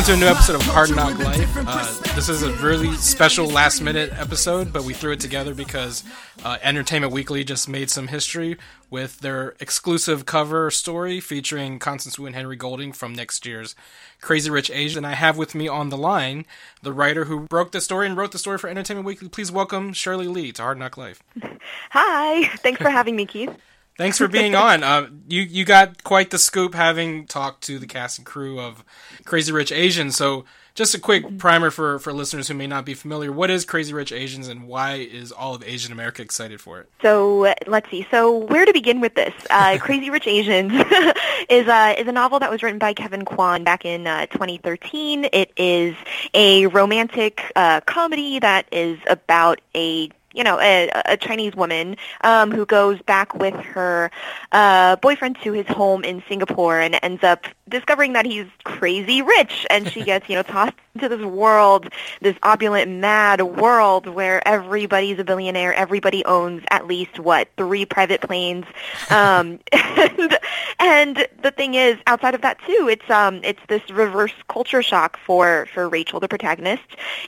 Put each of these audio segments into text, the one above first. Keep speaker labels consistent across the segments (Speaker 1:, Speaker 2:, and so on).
Speaker 1: Welcome to a new episode of Hard Knock Life. Uh, this is a really special last minute episode, but we threw it together because uh, Entertainment Weekly just made some history with their exclusive cover story featuring Constance Wu and Henry Golding from next year's Crazy Rich Asians. And I have with me on the line the writer who broke the story and wrote the story for Entertainment Weekly. Please welcome Shirley Li to Hard Knock Life.
Speaker 2: Hi, thanks for having me, Keith.
Speaker 1: Thanks for being on. Uh, you you got quite the scoop having talked to the cast and crew of Crazy Rich Asians. So just a quick primer for, for listeners who may not be familiar. What is Crazy Rich Asians and why is all of Asian America excited for it?
Speaker 2: So uh, let's see. So where to begin with this? Uh, Crazy Rich Asians is, uh, is a novel that was written by Kevin Kwan back in uh, 2013. It is a romantic uh, comedy that is about a you know, a, a Chinese woman um, who goes back with her uh, boyfriend to his home in Singapore and ends up discovering that he's crazy rich, and she gets, you know, tossed into this world, this opulent, mad world where everybody's a billionaire, everybody owns at least what three private planes, um, and, and the thing is, outside of that too, it's um, it's this reverse culture shock for for Rachel, the protagonist,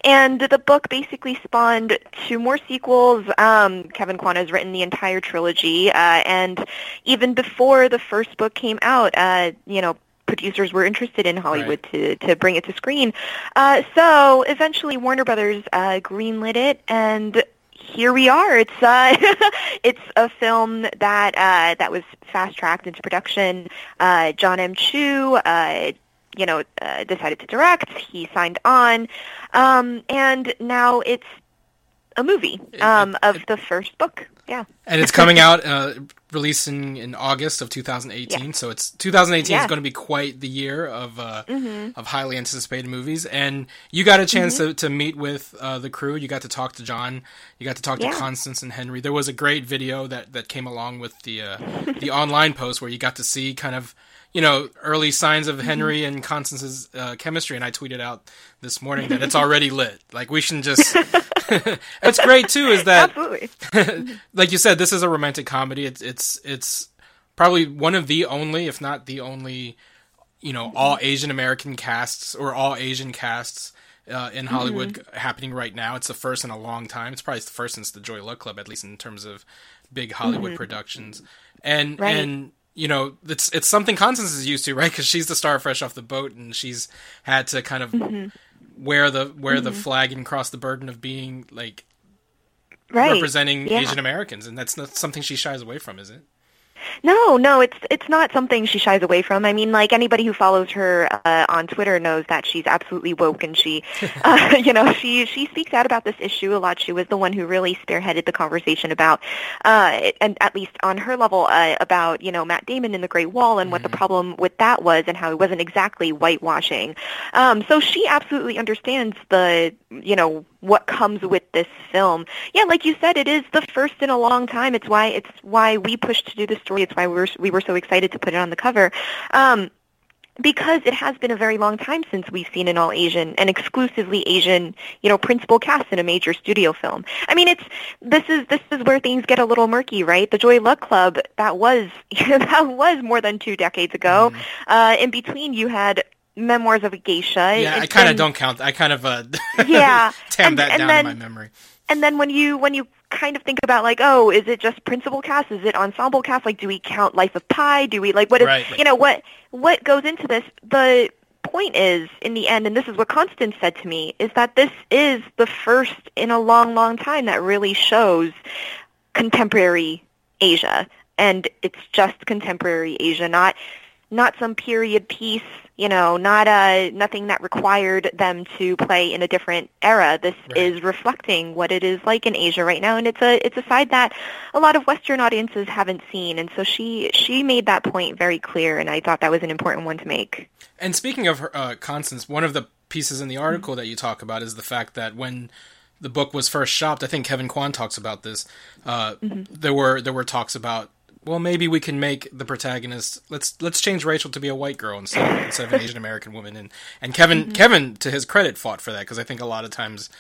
Speaker 2: and the book basically spawned two more sequels. Um, Kevin Kwan has written the entire trilogy, uh, and even before the first book came out, uh, you know producers were interested in Hollywood right. to, to bring it to screen. Uh, so eventually Warner Brothers uh, greenlit it, and here we are. It's uh, it's a film that uh, that was fast tracked into production. Uh, John M. Chu, uh, you know, uh, decided to direct. He signed on, um, and now it's a movie um, of the first book. Yeah.
Speaker 1: And it's coming out, uh, releasing in August of 2018. Yeah. So it's 2018 yeah. is going to be quite the year of uh, mm-hmm. of highly anticipated movies. And you got a chance mm-hmm. to, to meet with uh, the crew. You got to talk to John. You got to talk yeah. to Constance and Henry. There was a great video that, that came along with the uh, the online post where you got to see kind of you know early signs of Henry mm-hmm. and Constance's uh, chemistry, and I tweeted out this morning that it's already lit. Like we shouldn't just. What's great too is that,
Speaker 2: absolutely,
Speaker 1: like you said, this is a romantic comedy. It's it's it's probably one of the only, if not the only, you know, all Asian American casts or all Asian casts uh, in Hollywood mm-hmm. happening right now. It's the first in a long time. It's probably the first since the Joy Luck Club, at least in terms of big Hollywood mm-hmm. productions. And right. and you know, it's it's something Constance is used to, right? Because she's the star fresh off the boat, and she's had to kind of mm-hmm. wear the wear mm-hmm. the flag and cross the burden of being like right. representing yeah. Asian Americans, and that's not something she shies away from, is it?
Speaker 2: No, no, it's it's not something she shies away from. I mean, like anybody who follows her uh, on Twitter knows that she's absolutely woke, and she, uh, you know, she she speaks out about this issue a lot. She was the one who really spearheaded the conversation about, uh, and at least on her level, uh, about you know Matt Damon in The Great Wall and mm-hmm. what the mm-hmm. problem with that was, and how it wasn't exactly whitewashing. Um, so she absolutely understands the you know what comes with this film. Yeah, like you said, it is the first in a long time. It's why it's why we pushed to do the story. It's why we were we were so excited to put it on the cover. Um, because it has been a very long time since we've seen an all Asian and exclusively Asian, you know, principal cast in a major studio film. I mean, it's this is this is where things get a little murky, right? The Joy Luck Club that was that was more than two decades ago. Mm. Uh, in between, you had Memoirs of a Geisha.
Speaker 1: Yeah, it's I kind of don't count. I kind of uh, yeah, tam that down then, in my memory.
Speaker 2: And then when you when you kind of think about like, oh, is it just principal cast? Is it ensemble cast? Like, do we count Life of Pi? Do we like what is right. you know what what goes into this? The point is, in the end, and this is what Constance said to me, is that this is the first in a long, long time that really shows contemporary Asia, and it's just contemporary Asia, not not some period piece you know, not a nothing that required them to play in a different era. This right. is reflecting what it is like in Asia right now, and it's a it's a side that a lot of Western audiences haven't seen. And so she she made that point very clear, and I thought that was an important one to make.
Speaker 1: And speaking of her, uh, Constance, one of the pieces in the article mm-hmm. that you talk about is the fact that when the book was first shopped, I think Kevin Kwan talks about this. Uh, mm-hmm. There were there were talks about well, maybe we can make the protagonist. Let's let's change Rachel to be a white girl instead of, instead of an Asian American woman. And and Kevin mm-hmm. Kevin, to his credit, fought for that because I think a lot of times,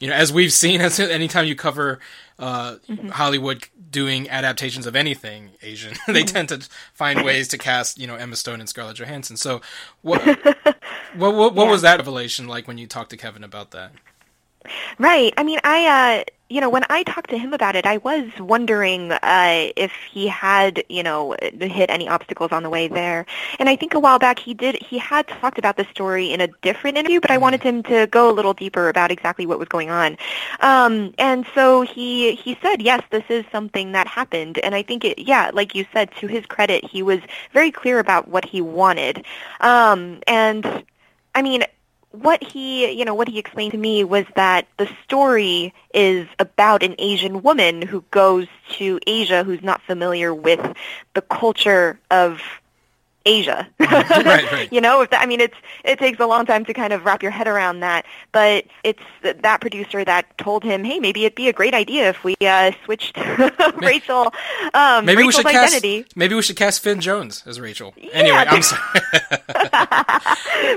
Speaker 1: you know, as we've seen, as anytime you cover uh, mm-hmm. Hollywood doing adaptations of anything Asian, they mm-hmm. tend to find ways to cast, you know, Emma Stone and Scarlett Johansson. So, what what what, what yeah. was that revelation like when you talked to Kevin about that?
Speaker 2: Right. I mean, I, uh, you know, when I talked to him about it, I was wondering uh, if he had, you know, hit any obstacles on the way there. And I think a while back he did. He had talked about the story in a different interview, but I wanted him to go a little deeper about exactly what was going on. Um, and so he he said, yes, this is something that happened. And I think it, yeah, like you said, to his credit, he was very clear about what he wanted. Um, and I mean, what he, you know, what he explained to me was that the story is about an Asian woman who goes to Asia who's not familiar with the culture of Asia. right, right. You know, if that, I mean, it's it takes a long time to kind of wrap your head around that. But it's that producer that told him, hey, maybe it'd be a great idea if we uh, switched Rachel. Um,
Speaker 1: maybe
Speaker 2: Rachel's
Speaker 1: we should
Speaker 2: identity.
Speaker 1: cast. Maybe we should cast Finn Jones as Rachel. Yeah, anyway, I'm sorry.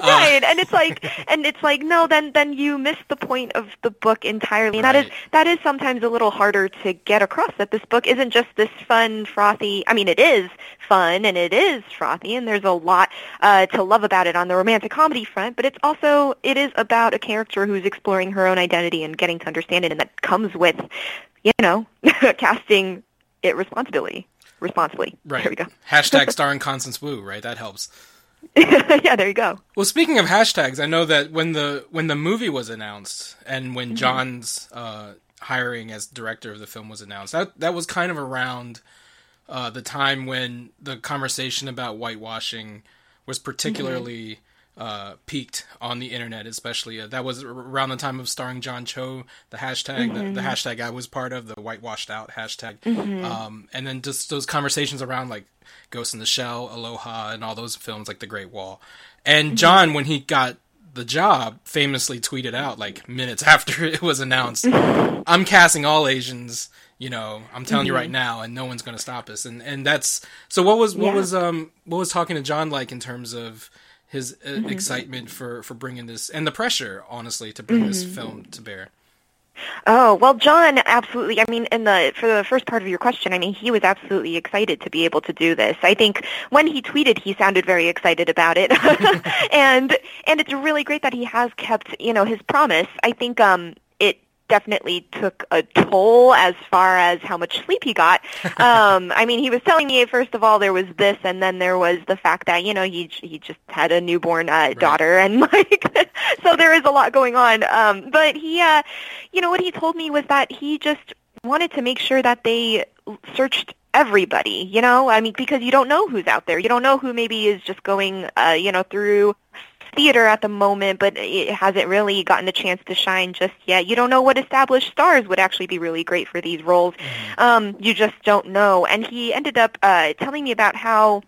Speaker 2: right, uh, and it's like, and it's like, no, then then you miss the point of the book entirely. And right. that is that is sometimes a little harder to get across. That this book isn't just this fun, frothy. I mean, it is fun and it is frothy and there's a lot uh, to love about it on the romantic comedy front, but it's also it is about a character who's exploring her own identity and getting to understand it, and that comes with, you know, casting it responsibly. Responsibly.
Speaker 1: Right.
Speaker 2: There we go.
Speaker 1: Hashtag starring Constance Wu. Right. That helps.
Speaker 2: yeah, there you go.
Speaker 1: Well, speaking of hashtags, I know that when the when the movie was announced and when mm-hmm. John's uh, hiring as director of the film was announced, that that was kind of around uh, the time when the conversation about whitewashing was particularly mm-hmm. uh, peaked on the internet, especially uh, that was around the time of starring John Cho, the hashtag, mm-hmm. the, the, hashtag I was part of, the whitewashed out hashtag, mm-hmm. um, and then just those conversations around like Ghost in the Shell, Aloha, and all those films like The Great Wall. And mm-hmm. John, when he got the job, famously tweeted out like minutes after it was announced, "I'm casting all Asians." You know i'm telling mm-hmm. you right mm-hmm. now and no one's going to stop us and and that's so what was what yeah. was um what was talking to john like in terms of his uh, mm-hmm. excitement for for bringing this and the pressure honestly to bring mm-hmm. this film to bear
Speaker 2: Oh well, John, absolutely. I mean, in the for the first part of your question, I mean, he was absolutely excited to be able to do this. I think when he tweeted, he sounded very excited about it, and and it's really great that he has kept you know his promise. I think um definitely took a toll as far as how much sleep he got. Um, I mean, he was telling me first of all there was this, and then there was the fact that you know he he just had a newborn uh, right. daughter, and like so there is a lot going on. Um, but he, uh, you know, what he told me was that he just wanted to make sure that they searched everybody, you know? I mean, because you don't know who's out there. You don't know who maybe is just going, uh, you know, through theater at the moment, but it hasn't really gotten a chance to shine just yet. You don't know what established stars would actually be really great for these roles. Mm-hmm. Um, you just don't know. And he ended up uh, telling me about how,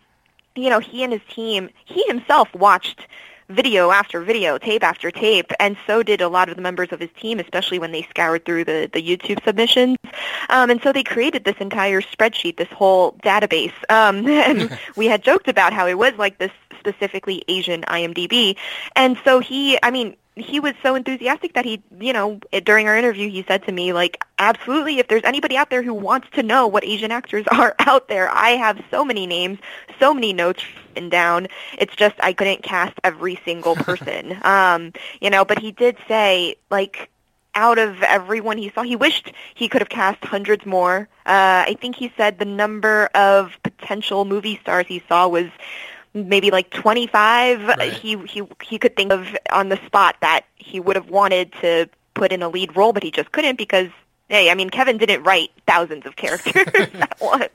Speaker 2: you know, he and his team, he himself watched video after video, tape after tape, and so did a lot of the members of his team, especially when they scoured through the, the YouTube submissions. Um, and so they created this entire spreadsheet, this whole database. Um, and we had joked about how it was like this specifically Asian IMDb. And so he, I mean, he was so enthusiastic that he, you know, during our interview, he said to me, like, absolutely, if there's anybody out there who wants to know what Asian actors are out there, I have so many names, so many notes written down. It's just I couldn't cast every single person, um, you know. But he did say, like, out of everyone he saw, he wished he could have cast hundreds more. Uh, I think he said the number of potential movie stars he saw was maybe like 25 right. he he he could think of on the spot that he would have wanted to put in a lead role but he just couldn't because hey i mean kevin didn't write thousands of characters at once.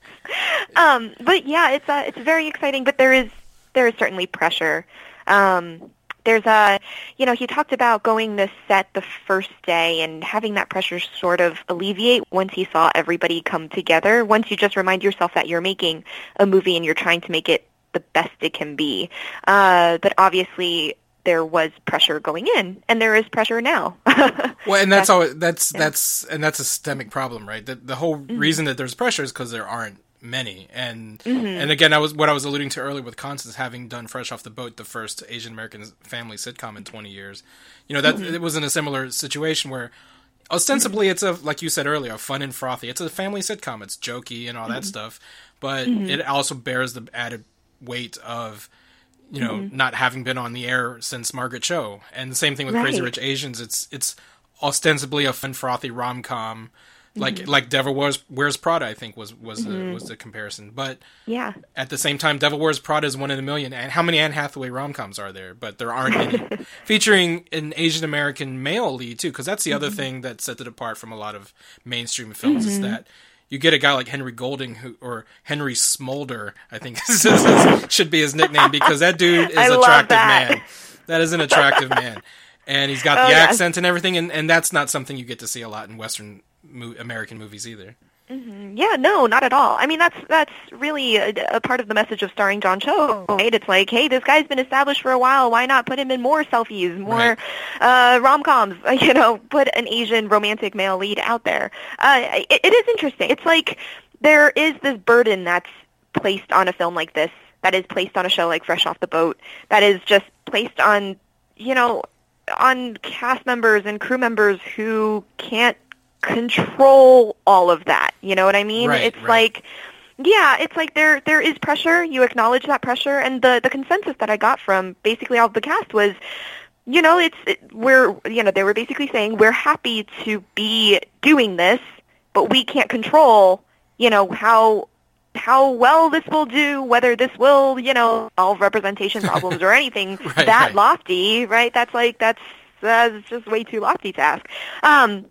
Speaker 2: Um but yeah it's uh it's very exciting but there is there is certainly pressure. Um there's a you know he talked about going the set the first day and having that pressure sort of alleviate once he saw everybody come together. Once you just remind yourself that you're making a movie and you're trying to make it the best it can be. Uh, but obviously, there was pressure going in, and there is pressure now.
Speaker 1: well, and that's, that's all. That's yeah. that's and that's a systemic problem, right? The, the whole mm-hmm. reason that there's pressure is because there aren't many, and mm-hmm. and again, I was what I was alluding to earlier with Constance having done Fresh Off the Boat, the first Asian American family sitcom in 20 years. You know that mm-hmm. it was in a similar situation where ostensibly it's a like you said earlier, fun and frothy. It's a family sitcom. It's jokey and all that stuff, but it also bears the added weight of you know mm-hmm. not having been on the air since Margaret Cho. And the same thing with Crazy Rich Asians. It's it's ostensibly a fun frothy rom com. Like mm-hmm. like Devil Wears Wears Prada, I think was was the, mm-hmm. was the comparison. But
Speaker 2: Yeah.
Speaker 1: at the same time, Devil Wears Prada is one in a million. And how many Anne Hathaway rom coms are there? But there aren't any featuring an Asian American male lead too, because that's the other thing that sets it apart from a lot of mainstream films is that you get a guy like Henry Golding who or Henry Smolder, I think is- is- should be his nickname because that dude is
Speaker 2: love
Speaker 1: attractive
Speaker 2: that.
Speaker 1: man. That is an attractive man, and he's got
Speaker 2: Oh,
Speaker 1: the
Speaker 2: yes.
Speaker 1: accent and everything, and, and that's not something you get to see a lot in Western mo- American movies either.
Speaker 2: Yeah, no, not at all. I mean, that's that's really a, a part of the message of starring John Cho, right? It's like, hey, this guy's been established for a while. Why not put him in more selfies, more
Speaker 1: Right.
Speaker 2: uh, rom-coms? You know, put an Asian romantic male lead out there. Uh, it, it is interesting. It's like there is this burden that's placed on a film like this, that is placed on a show like Fresh Off the Boat, that is just placed on, you know, on cast members and crew members who can't control all of that. You know what I mean?
Speaker 1: Right,
Speaker 2: it's
Speaker 1: right.
Speaker 2: like yeah, it's like there there is pressure. You acknowledge that pressure, and the the consensus that I got from basically all of the cast was, you know, it's it, we're you know they were basically saying we're happy to be doing this, but we can't control you know how how well this will do, whether this will you know solve representation problems or anything
Speaker 1: Right,
Speaker 2: that
Speaker 1: right.
Speaker 2: lofty, right? That's like that's that's just way too lofty to ask. Um,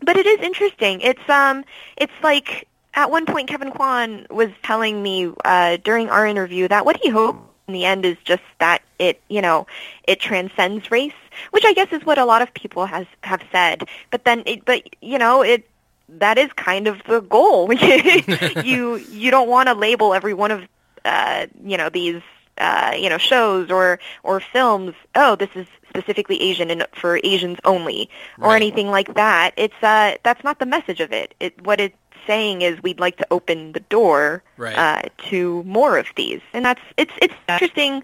Speaker 2: but it is interesting. It's um, it's like at one point Kevin Kwan was telling me uh, during our interview that what he hoped in the end is just that it, you know, it transcends race, which I guess is what a lot of people has have said. But then, it, but you know, it that is kind of the goal. you you don't want to label every one of uh, you know these uh, you know shows or or films. Oh, this is specifically Asian and for Asians only, or
Speaker 1: Right.
Speaker 2: anything like that. It's uh, that's not the message of it. It what it's saying is we'd like to open the door
Speaker 1: Right.
Speaker 2: uh, to more of these, and that's it's it's interesting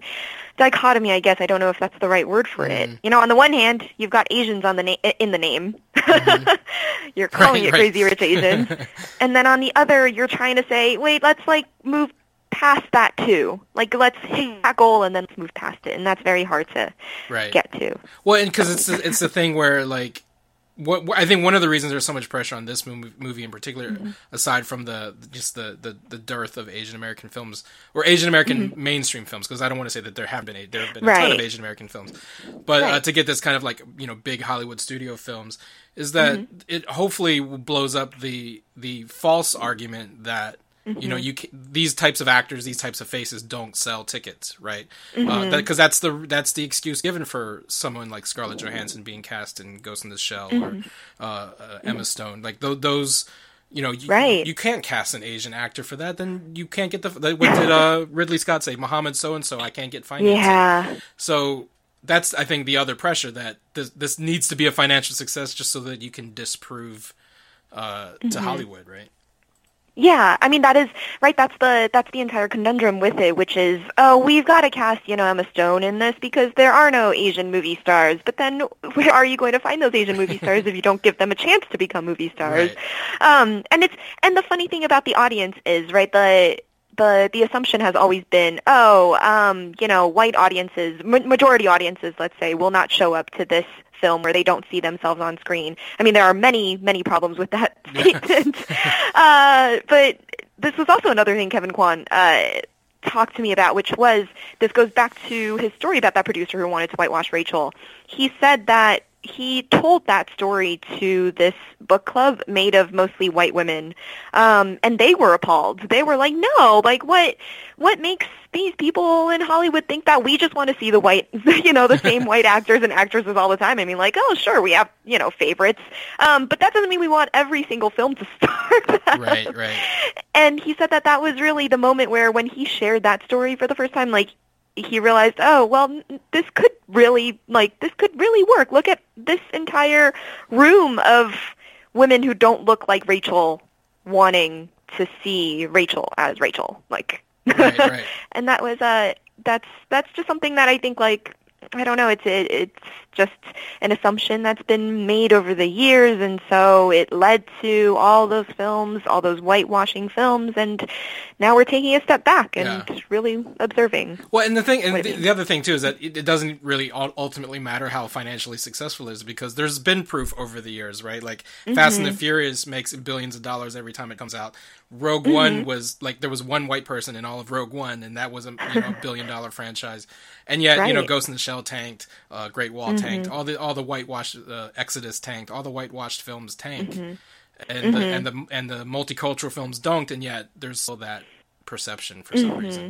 Speaker 2: dichotomy. I guess I don't know if that's the right word for
Speaker 1: Mm-hmm.
Speaker 2: it. You know, on the one hand, you've got Asians on the na- in the name. you're calling
Speaker 1: Mm-hmm. Right,
Speaker 2: it
Speaker 1: right.
Speaker 2: Crazy Rich Asians, and then on the other, you're trying to say, wait, let's like move past that too. Like let's hit that goal and then let's move past it, and that's very hard to
Speaker 1: Right.
Speaker 2: get to.
Speaker 1: Well, and because it's the, it's the thing where like what I think one of the reasons there's so much pressure on this movie, movie in particular,
Speaker 2: Mm-hmm.
Speaker 1: aside from the just the, the, the dearth of Asian American films or Asian American mainstream films, because I don't want to say that there have been a, there have been a ton of
Speaker 2: Mm-hmm.
Speaker 1: Asian American films, but uh, to get this kind of like you know big Hollywood studio films is that
Speaker 2: Mm-hmm.
Speaker 1: it hopefully blows up the the false argument that. You
Speaker 2: Mm-hmm.
Speaker 1: know, you ca these types of actors, these types of faces don't sell tickets, right? Because
Speaker 2: Mm-hmm.
Speaker 1: uh, that, that's the that's the excuse given for someone like Scarlett Johansson being cast in Ghost in the Shell
Speaker 2: Mm-hmm.
Speaker 1: or uh, uh, Emma Stone. Like th- those, you know, you,
Speaker 2: Right.
Speaker 1: you can't cast an Asian actor for that. Then you can't get the. What did uh, Ridley Scott say? Muhammad so and so. I can't get financing.
Speaker 2: Yeah.
Speaker 1: So that's I think the other pressure that this, this needs to be a financial success just so that you can disprove uh, to
Speaker 2: Mm-hmm.
Speaker 1: Hollywood, right?
Speaker 2: Yeah, I mean that is right. That's the that's the entire conundrum with it, which is oh we've got to cast you know Emma Stone in this because there are no Asian movie stars. But then where are you going to find those Asian movie stars if you don't give them a chance to become movie stars?
Speaker 1: Right.
Speaker 2: Um, and it's and the funny thing about the audience is right the the the assumption has always been oh um you know white audiences ma- majority audiences let's say will not show up to this film where they don't see themselves on screen. I mean there are many many problems with that statement. uh, but this was also another thing Kevin Kwan uh, talked to me about, which was this goes back to his story about that producer who wanted to whitewash Rachel. He said that he told that story to this book club made of mostly white women, um, and they were appalled. They were like, "No, like what? What makes these people in Hollywood think that we just want to see the white, you know, the same white actors and actresses all the time? I mean, like, oh, sure, we have, you know, favorites, um, but that doesn't mean we want every single film to star them."
Speaker 1: Right, right.
Speaker 2: And he said that that was really the moment where when he shared that story for the first time, like he realized, oh, well, this could really, like, this could really work. Look at this entire room of women who don't look like Rachel wanting to see Rachel as Rachel. Like,
Speaker 1: Right, right.
Speaker 2: and that was, uh, that's, that's just something that I think, like, I don't know. It's it, it's just an assumption that's been made over the years, and so it led to all those films, all those whitewashing films, and now we're taking a step back and
Speaker 1: Yeah.
Speaker 2: really observing.
Speaker 1: Well, and the thing, and the, the other thing too, is that it, it doesn't really ul- ultimately matter how financially successful it is because there's been proof over the years, right? Like Fast and the mm-hmm. Furious makes billions of dollars every time it comes out. Rogue One was like there was one white person in all of Rogue One, and that was a you know billion dollar franchise. And yet, you know,
Speaker 2: Right.
Speaker 1: Ghost in the Shell tanked, uh, Great Wall tanked, all the all the whitewashed uh, Exodus tanked, all the whitewashed films tank, and the, and the and the multicultural films don't, and yet there's still that perception for some reason.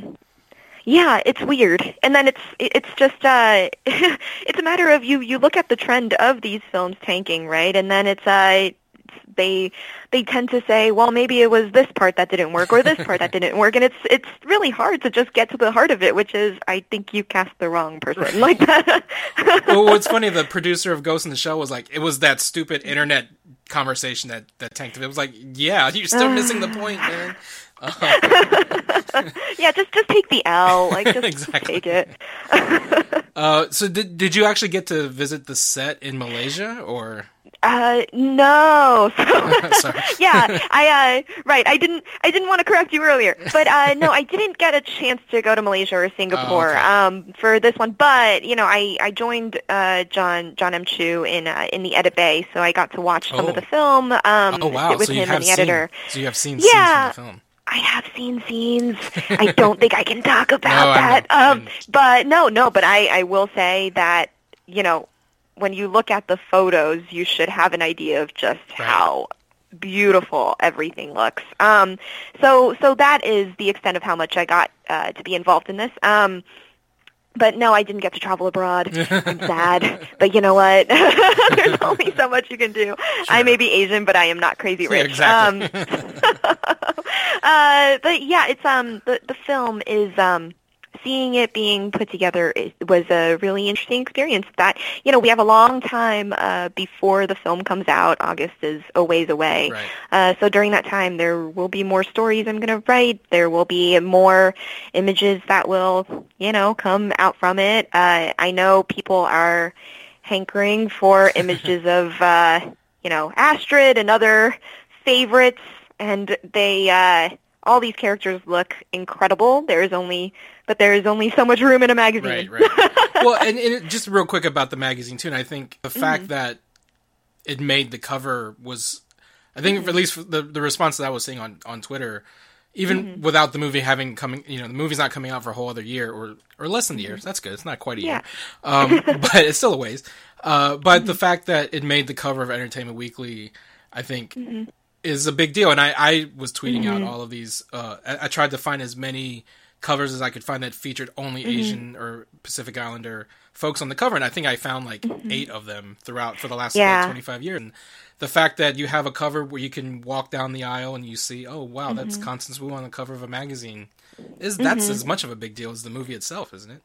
Speaker 2: Yeah, it's weird. And then it's it's just uh it's a matter of you you look at the trend of these films tanking, right? And then it's uh they they tend to say, well, maybe it was this part that didn't work or this part that didn't work, and it's it's really hard to just get to the heart of it, which is I think you cast the wrong person like that.
Speaker 1: well, what's funny, the producer of Ghost in the Shell was like, it was that stupid internet conversation that that tanked it. It was like, yeah, you're still missing the point, man.
Speaker 2: yeah, just just take the L, like just, just take it.
Speaker 1: Uh, so did did you actually get to visit the set in Malaysia or?
Speaker 2: Uh, no.
Speaker 1: Sorry.
Speaker 2: yeah, I uh, right. I didn't. I didn't want to correct you earlier, but uh, no, I didn't get a chance to go to Malaysia or Singapore
Speaker 1: okay.
Speaker 2: um, for this one. But you know, I I joined uh, John John M. Chu in uh, in the edit bay, so I got to watch some
Speaker 1: Oh.
Speaker 2: of the film. Um,
Speaker 1: Oh wow!
Speaker 2: with
Speaker 1: So you
Speaker 2: him
Speaker 1: have
Speaker 2: and the editor.
Speaker 1: seen so you have seen
Speaker 2: Yeah.
Speaker 1: scenes from the film.
Speaker 2: I have seen scenes. I don't think I can talk about
Speaker 1: No,
Speaker 2: that. Um, but no, no. But I, I will say that you know, when you look at the photos, you should have an idea of just
Speaker 1: Right.
Speaker 2: how beautiful everything looks. Um, so, so that is the extent of how much I got uh, to be involved in this. Um, but no, I didn't get to travel abroad. I'm sad. But you know what? There's only so much you can do. I may be Asian, but I am not crazy
Speaker 1: Yeah,
Speaker 2: rich.
Speaker 1: exactly.
Speaker 2: Um, uh, but yeah, it's um the the film is um seeing it being put together was a really interesting experience. That you know we have a long time uh, before the film comes out. August is a ways away.
Speaker 1: Right.
Speaker 2: Uh, so during that time, there will be more stories I'm going to write. There will be more images that will, you know, come out from it. Uh, I know people are hankering for images of, uh, you know, Astrid and other favorites, and they, uh, all these characters look incredible. There is only, but there is only so much room in a magazine.
Speaker 1: Right, right. well, and, and just real quick about the magazine too, and I think the fact
Speaker 2: Mm-hmm.
Speaker 1: that it made the cover was, I think at least the the response that I was seeing on on Twitter, even
Speaker 2: Mm-hmm.
Speaker 1: without the movie having coming, you know, the movie's not coming out for a whole other year or or less than a year. That's good. It's not quite a year, um, but it's still a ways. Uh, but
Speaker 2: Mm-hmm.
Speaker 1: the fact that it made the cover of Entertainment Weekly, I think.
Speaker 2: Mm-hmm.
Speaker 1: Is a big deal, and I, I was tweeting out all of these. Uh, I, I tried to find as many covers as I could find that featured only
Speaker 2: Mm-hmm.
Speaker 1: Asian or Pacific Islander folks on the cover, and I think I found like eight of them throughout for the last
Speaker 2: Mm-hmm. Yeah.
Speaker 1: like, 25 years. And the fact that you have a cover where you can walk down the aisle and you see, oh wow,
Speaker 2: Mm-hmm.
Speaker 1: that's Constance Wu on the cover of a magazine, is that's as much of a big deal as the movie itself, isn't it?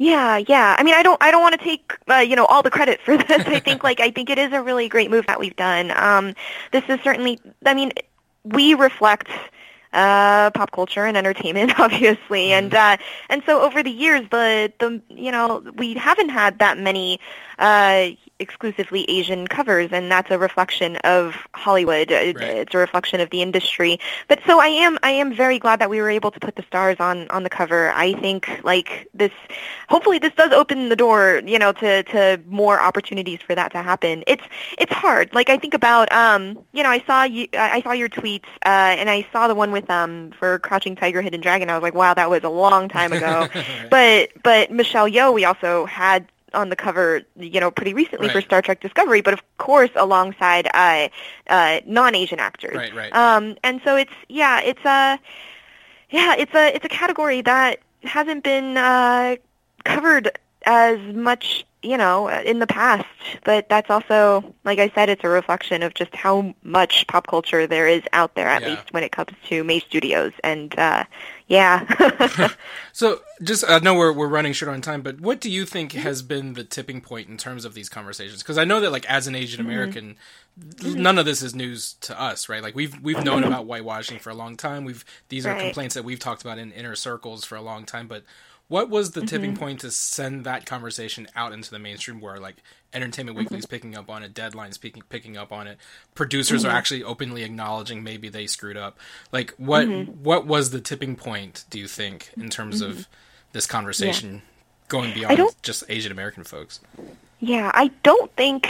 Speaker 2: Yeah, yeah. I mean, I don't, I don't want to take, uh, you know, all the credit for this. I think, like, I think it is a really great move that we've done. Um, this is certainly, I mean, we reflect uh, pop culture and entertainment, obviously, and uh, and so over the years, the the you know, we haven't had that many uh, exclusively Asian covers, and that's a reflection of Hollywood.
Speaker 1: Right.
Speaker 2: It's a reflection of the industry. But so I am, I am very glad that we were able to put the stars on on the cover. I think like this, hopefully this does open the door, you know, to to more opportunities for that to happen. It's it's hard. Like I think about, um, you know, I saw you, I saw your tweets, uh, and I saw the one with um for Crouching Tiger, Hidden Dragon. I was like, wow, that was a long time ago. But but Michelle Yeoh, we also had on the cover, you know, pretty recently for Star Trek Discovery, but of course alongside uh, uh, non-Asian actors.
Speaker 1: Right, right.
Speaker 2: Um, and so it's yeah, it's a yeah, it's a it's a category that hasn't been uh, covered as much, you know, in the past. But that's also, like I said, it's a reflection of just how much pop culture there is out there, at
Speaker 1: Yeah.
Speaker 2: least when it comes to May Studios. And uh, yeah.
Speaker 1: So, just I know we're we're running short on time, but what do you think mm-hmm. has been the tipping point in terms of these conversations? Because I know that, like, as an Asian mm-hmm. American, mm-hmm. none of this is news to us, right? Like, we've we've known about whitewashing for a long time. We've these are
Speaker 2: Right.
Speaker 1: complaints that we've talked about in inner circles for a long time. But what was the tipping mm-hmm. point to send that conversation out into the mainstream where like Entertainment Weekly is mm-hmm. picking up on it, Deadline's picking picking up on it, producers mm-hmm. are actually openly acknowledging maybe they screwed up. Like what mm-hmm. what was the tipping point? Do you think in terms of mm-hmm. this conversation yeah. going beyond just Asian American folks?
Speaker 2: Yeah, I don't think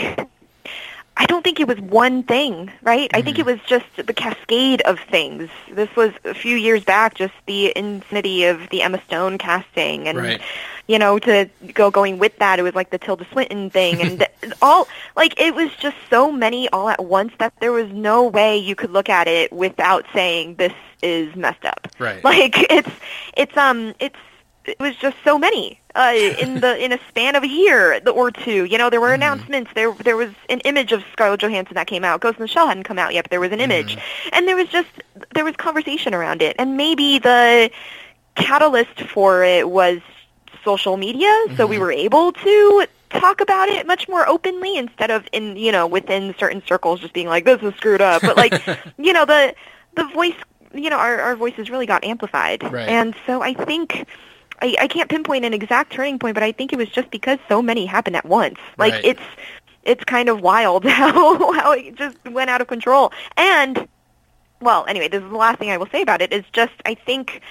Speaker 2: I don't think it was one thing, right? Mm-hmm. I think it mm-hmm. was just the cascade of things. This was a few years back, just the insanity of the Emma Stone casting, and right. you know, to go going with that, it was like the Tilda Swinton thing, and all like it was just so many all at once that there was no way you could look at it without saying this is messed up.
Speaker 1: Right.
Speaker 2: Like it's it's um it's it was just so many uh, in the in a span of a year or two. You know, there were mm-hmm. announcements. There there was an image of Scarlett Johansson that came out. Ghost in the Shell hadn't come out yet, but there was an mm-hmm. image, and there was just there was conversation around it. And maybe the catalyst for it was social media, mm-hmm. so we mm-hmm. were able to talk about it much more openly instead of in you know within certain circles just being like this is screwed up. But like you know the the voice you know our our voices really got amplified,
Speaker 1: right.
Speaker 2: and so I think I, I can't pinpoint an exact turning point, but I think it was just because so many happened at once. Like
Speaker 1: right.
Speaker 2: it's it's kind of wild how how it just went out of control. And well, anyway, this is the last thing I will say about it is just I think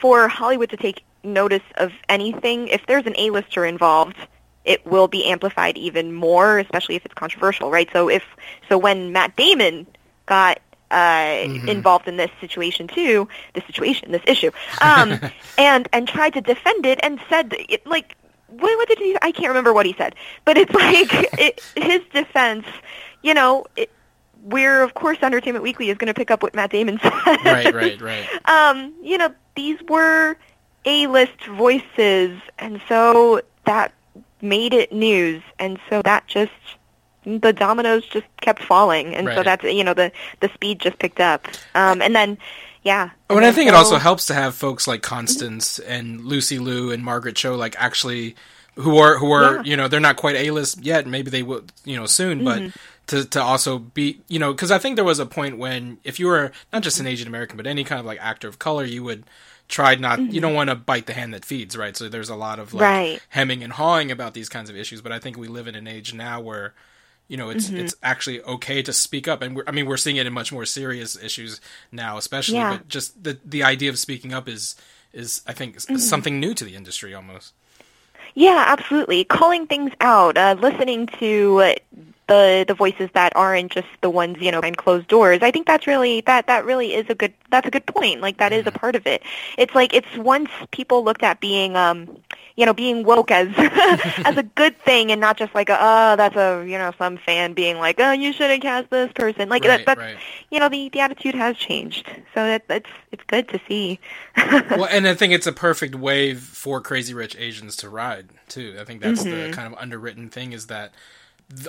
Speaker 2: for Hollywood to take notice of anything, if there's an A-lister involved, it will be amplified even more, especially if it's controversial, right? So if so when Matt Damon got uh, mm-hmm. involved in this situation too, this situation, this issue, um, and and tried to defend it and said it, like what, what did he? I can't remember what he said, but it's like it, his defense. You know, it, we're of course Entertainment Weekly is going to pick up what Matt Damon said.
Speaker 1: Right, right, right.
Speaker 2: um, you know, these were A-list voices, and so that made it news, and so that just the dominoes just kept falling, and right. so that's you know the the speed just picked up, um, and then yeah.
Speaker 1: Oh, and, and I think so, it also helps to have folks like Constance and Lucy Liu and Margaret Cho like actually who are who are yeah. you know they're not quite A list yet. Maybe they will you know soon, but. Mm-hmm. To, to also be you know because I think there was a point when if you were not just an Asian American but any kind of like actor of color you would try not mm-hmm. you don't want to bite the hand that feeds right so there's a lot of like
Speaker 2: right.
Speaker 1: hemming and hawing about these kinds of issues but I think we live in an age now where you know it's mm-hmm. it's actually okay to speak up and we're, i mean we're seeing it in much more serious issues now especially yeah. but just the the idea of speaking up is is i think mm-hmm. something new to the industry almost
Speaker 2: yeah absolutely calling things out uh, listening to the the voices that aren't just the ones you know behind closed doors i think that's really that that really is a good that's a good point like that mm-hmm. a mm-hmm. part of it it's like it's once people looked at being um you know, being woke as as a good thing and not just like a, oh, that's a you know some fan being like, oh, you shouldn't cast this person. Like
Speaker 1: right,
Speaker 2: that, that's
Speaker 1: right.
Speaker 2: you know the the attitude has changed, so that it's it's good to see.
Speaker 1: well, and I think it's a perfect wave for Crazy Rich Asians to ride too. I think that's mm-hmm. the kind of underwritten thing is that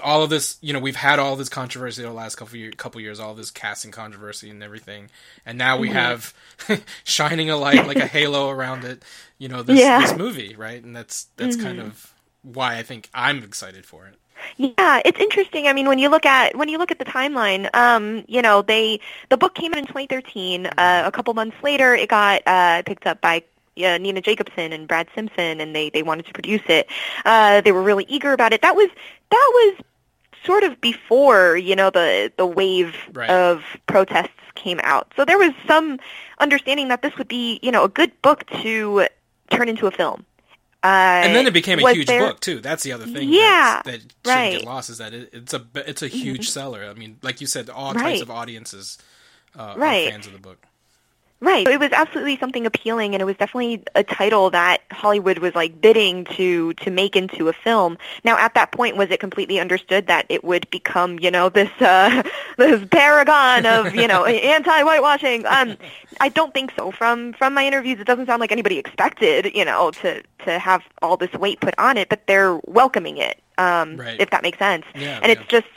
Speaker 1: all of this, you know, we've had all this controversy the last couple year, couple years, all this casting controversy and everything, and now we mm-hmm. have shining a light like a halo around it. You know, this yeah. this movie, right? And that's that's mm-hmm. kind of why I think I'm excited for it.
Speaker 2: Yeah, it's interesting. I mean, when you look at when you look at the timeline, um, you know, they the book came out in 2013. Uh, a couple months later, it got uh, picked up by uh, Nina Jacobson and Brad Simpson, and they they wanted to produce it. Uh, they were really eager about it. That was that was sort of before you know the the wave
Speaker 1: right.
Speaker 2: of protests came out. So there was some understanding that this would be you know a good book to turn into a film. Uh,
Speaker 1: and then it became a huge there... book too. That's the other thing.
Speaker 2: Yeah,
Speaker 1: that shouldn't
Speaker 2: right.
Speaker 1: get lost is that it, it's a it's a huge mm-hmm. seller. I mean, like you said, all right. types of audiences uh, right. are fans of the book.
Speaker 2: Right. It was absolutely something appealing, and it was definitely a title that Hollywood was like bidding to to make into a film. Now, at that point, was it completely understood that it would become, you know, this uh, this paragon of you know anti-whitewashing? Um, I don't think so. From from my interviews, it doesn't sound like anybody expected, you know, to to have all this weight put on it, but they're welcoming it, um,
Speaker 1: right.
Speaker 2: if that makes sense.
Speaker 1: Yeah,
Speaker 2: and
Speaker 1: yeah.
Speaker 2: it's just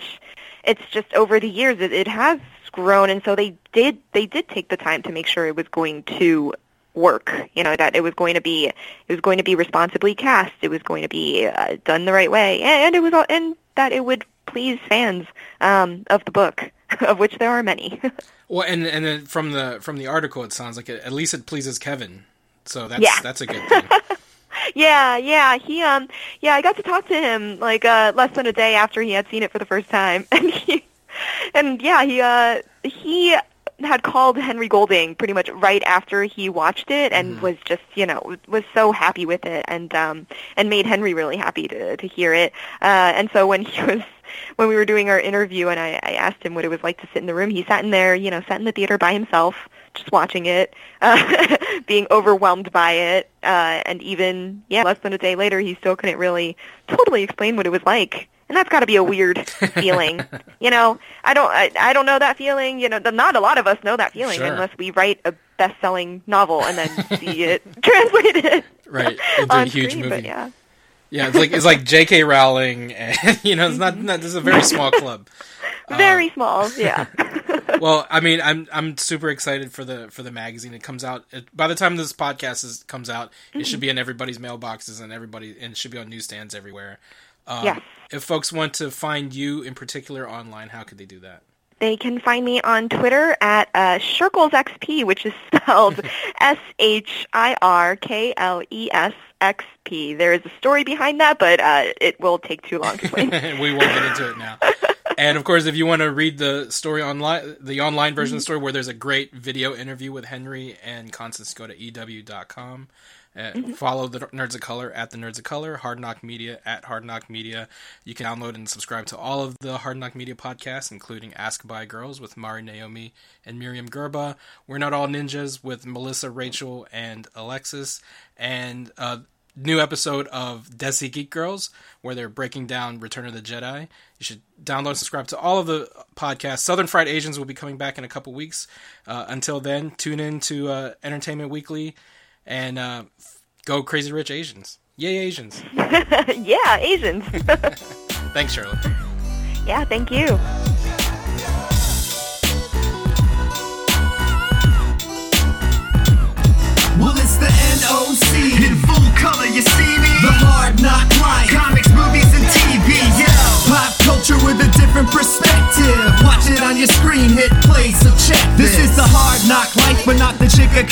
Speaker 2: it's just over the years it, it has grown, and so they did they did take the time to make sure it was going to work. You know that it was going to be it was going to be responsibly cast. It was going to be uh, done the right way, and, and it was all, and that it would please fans um, of the book, of which there are many.
Speaker 1: well, and and then from the from the article, it sounds like it, at least it pleases Kevin. So that's
Speaker 2: yeah.
Speaker 1: that's a good thing.
Speaker 2: Yeah, yeah, he um, yeah, I got to talk to him like uh, less than a day after he had seen it for the first time, and he, and yeah, he uh, he had called Henry Golding pretty much right after he watched it and
Speaker 1: Mhm.
Speaker 2: was just you know was so happy with it and um and made Henry really happy to to hear it uh and so when he was when we were doing our interview and I, I asked him what it was like to sit in the room he sat in there you know sat in the theater by himself just watching it uh being overwhelmed by it uh and even yeah less than a day later he still couldn't really totally explain what it was like and that's got to be a weird feeling you know i don't I, I don't know that feeling you know not a lot of us know that feeling
Speaker 1: Sure.
Speaker 2: unless we write a best-selling novel and then see it translated
Speaker 1: Right, into a huge
Speaker 2: screen,
Speaker 1: movie.
Speaker 2: but yeah
Speaker 1: Yeah, it's like it's like J.K. Rowling, and you know, it's not, not this is a very small club. Uh,
Speaker 2: very small yeah
Speaker 1: well, I mean, I'm I'm super excited for the for the magazine. It comes out it, by the time this podcast is, comes out. It should be in everybody's mailboxes and everybody, and it should be on newsstands everywhere. Um,
Speaker 2: Yes.
Speaker 1: If folks want to find you in particular online, how could they do that?
Speaker 2: They can find me on Twitter at uh, ShirklesXP, which is spelled S-H-I-R-K-L-E-S-X-P. There is a story behind that, but uh, it will take too long to explain.
Speaker 1: we won't get into it now. And of course, if you want to read the story online, the online version of the story, where there's a great video interview with Henry and Constance, go to ew.com. Uh, Follow the Nerds of Color at the Nerds of Color, Hard Knock Media at Hard Knock Media. You can download and subscribe to all of the Hard Knock Media podcasts, including Ask Bi Girls with MariNaomi and Myriam Gurba. We're Not All Ninjas with Melissa, Rachel, and Alexis. And uh, new episode of Desi Geek Girls, where they're breaking down Return of the Jedi. You should download and subscribe to all of the podcasts. Southern Fried Asians will be coming back in a couple weeks. Uh, until then, tune in to uh, Entertainment Weekly and uh, go Crazy Rich Asians. Yay, Asians.
Speaker 2: yeah, Asians.
Speaker 1: Thanks, Shirley.
Speaker 2: yeah, thank you.
Speaker 3: Well, it's the NOC in full color. You see me? The hard knock life. Comics, movies, and TV. Yo, pop culture with a different perspective. Watch it on your screen. Hit play. So check this. This is the hard knock life, but not the chica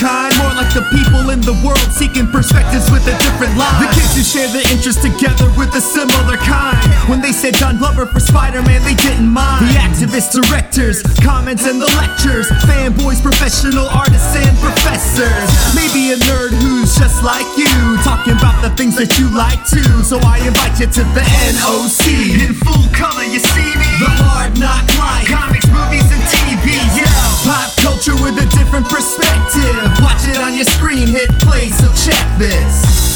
Speaker 3: To share the interest together with a similar kind. When they said John Glover for Spider Man, they didn't mind. The activists, directors, comments, and the lectures. Fanboys, professional artists, and professors. Maybe a nerd who's just like you, talking about the things that you like too. So I invite you to the NOC. In full color, you see me? The hard knock life. Comics, movies, and TV. Yeah. Pop culture with a different perspective. Watch it on your screen, hit play, so check this.